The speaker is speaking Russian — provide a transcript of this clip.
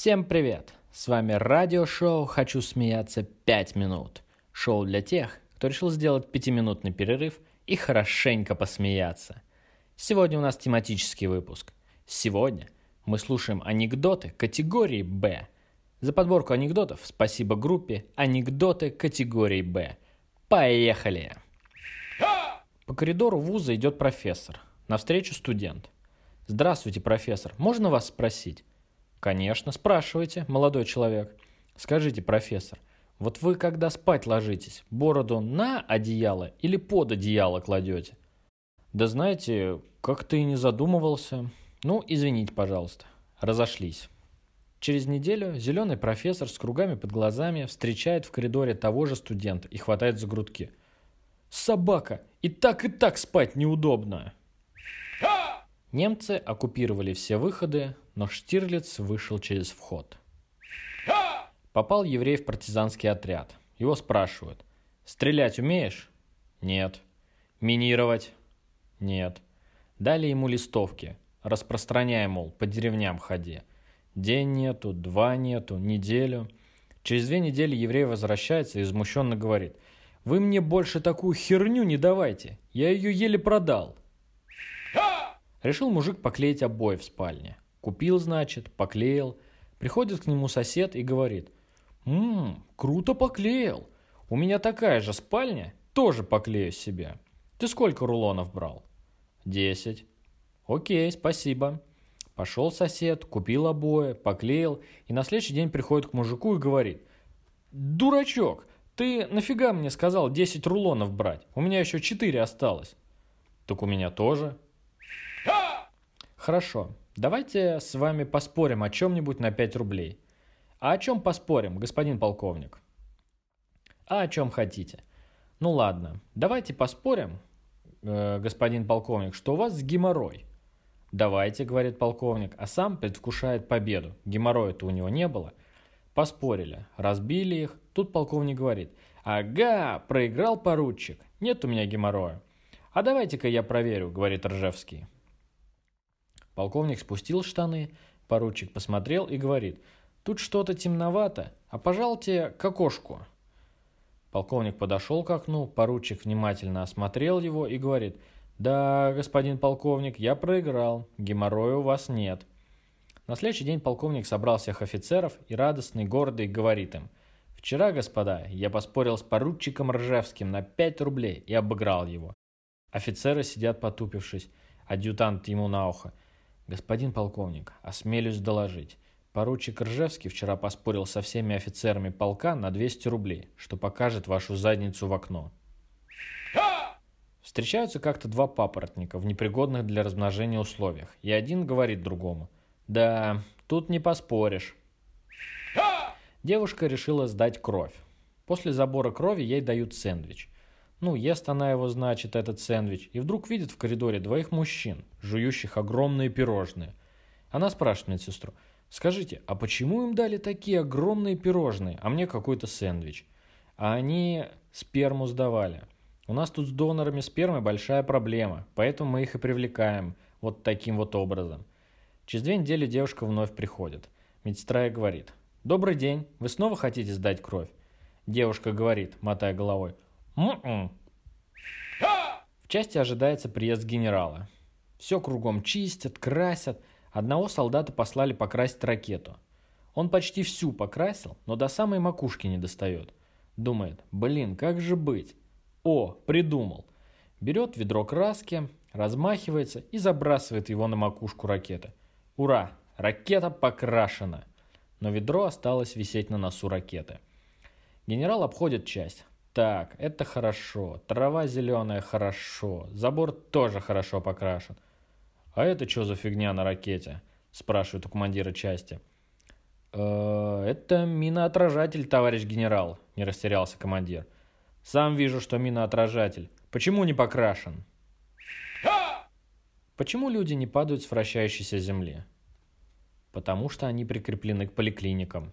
Всем привет! С вами радиошоу «Хочу смеяться 5 минут». Шоу для тех, кто решил сделать пятиминутный перерыв и хорошенько посмеяться. Сегодня у нас тематический выпуск. Сегодня мы слушаем анекдоты категории «Б». За подборку анекдотов спасибо группе «Анекдоты категории Б». Поехали! По коридору вуза идет профессор. Навстречу студент. Здравствуйте, профессор. Можно вас спросить? Конечно, спрашивайте, молодой человек. Скажите, профессор, вот вы когда спать ложитесь, бороду на одеяло или под одеяло кладете? Да знаете, как-то и не задумывался. Ну, извините, пожалуйста. Разошлись. Через неделю зеленый профессор с кругами под глазами встречает в коридоре того же студента и хватает за грудки. «Собака! И так, и так спать неудобно!» Немцы оккупировали все выходы, но Штирлиц вышел через вход. Попал еврей в партизанский отряд. Его спрашивают. «Стрелять умеешь?» «Нет». «Минировать?» «Нет». Дали ему листовки. Распространяй, мол, по деревням ходи. День нету, два нету, неделю. Через две недели еврей возвращается и возмущенно говорит. «Вы мне больше такую херню не давайте. Я ее еле продал». Решил мужик поклеить обои в спальне. Купил, значит, поклеил. Приходит к нему сосед и говорит. «Ммм, круто поклеил. У меня такая же спальня, тоже поклею себе. Ты сколько рулонов брал?» «Десять». «Окей, спасибо». Пошел сосед, купил обои, поклеил, и на следующий день приходит к мужику и говорит. «Дурачок, ты нафига мне сказал 10 рулонов брать? У меня еще 4 осталось». «Так у меня тоже». Хорошо, давайте с вами поспорим о чем-нибудь на 5 рублей. А о чем поспорим, господин полковник? А о чем хотите. Ну ладно, давайте поспорим, э, господин полковник, что у вас геморрой. Давайте, говорит полковник, а сам предвкушает победу. Геморроя-то у него не было. Поспорили, разбили их. Тут полковник говорит, ага, проиграл поручик, нет у меня геморроя. А давайте-ка я проверю, говорит Ржевский. Полковник спустил штаны, поручик посмотрел и говорит, «Тут что-то темновато, а пожалуйте к окошку». Полковник подошел к окну, поручик внимательно осмотрел его и говорит, «Да, господин полковник, я проиграл, геморроя у вас нет». На следующий день полковник собрал всех офицеров и радостный, гордый говорит им, «Вчера, господа, я поспорил с поручиком Ржевским на 5 рублей и обыграл его». Офицеры сидят потупившись, адъютант ему на ухо – «Господин полковник, осмелюсь доложить. Поручик Ржевский вчера поспорил со всеми офицерами полка на 200 рублей, что покажет вашу задницу в окно». Встречаются как-то два папоротника в непригодных для размножения условиях, и один говорит другому. «Да, тут не поспоришь». Девушка решила сдать кровь. После забора крови ей дают сэндвич. Ну, ест она его, значит, этот сэндвич, и вдруг видит в коридоре двоих мужчин, жующих огромные пирожные. Она спрашивает медсестру, скажите, а почему им дали такие огромные пирожные, а мне какой-то сэндвич? А они сперму сдавали. У нас тут с донорами спермы большая проблема, поэтому мы их и привлекаем вот таким вот образом. Через две недели девушка вновь приходит. Медсестра ей говорит, «Добрый день, вы снова хотите сдать кровь?» Девушка говорит, мотая головой, «М-м». В части ожидается приезд генерала. Все кругом чистят, красят. Одного солдата послали покрасить ракету. Он почти всю покрасил, но до самой макушки не достает. Думает, блин, как же быть? О, придумал. Берет ведро краски, размахивается и забрасывает его на макушку ракеты. Ура, ракета покрашена. Но ведро осталось висеть на носу ракеты. Генерал обходит часть, так, это хорошо. Трава зеленая хорошо. Забор тоже хорошо покрашен. А это что за фигня на ракете? Спрашивает у командира части. «Э, это миноотражатель, товарищ генерал, не растерялся командир. Сам вижу, что миноотражатель. Почему не покрашен? Почему люди не падают с вращающейся земли? Потому что они прикреплены к поликлиникам.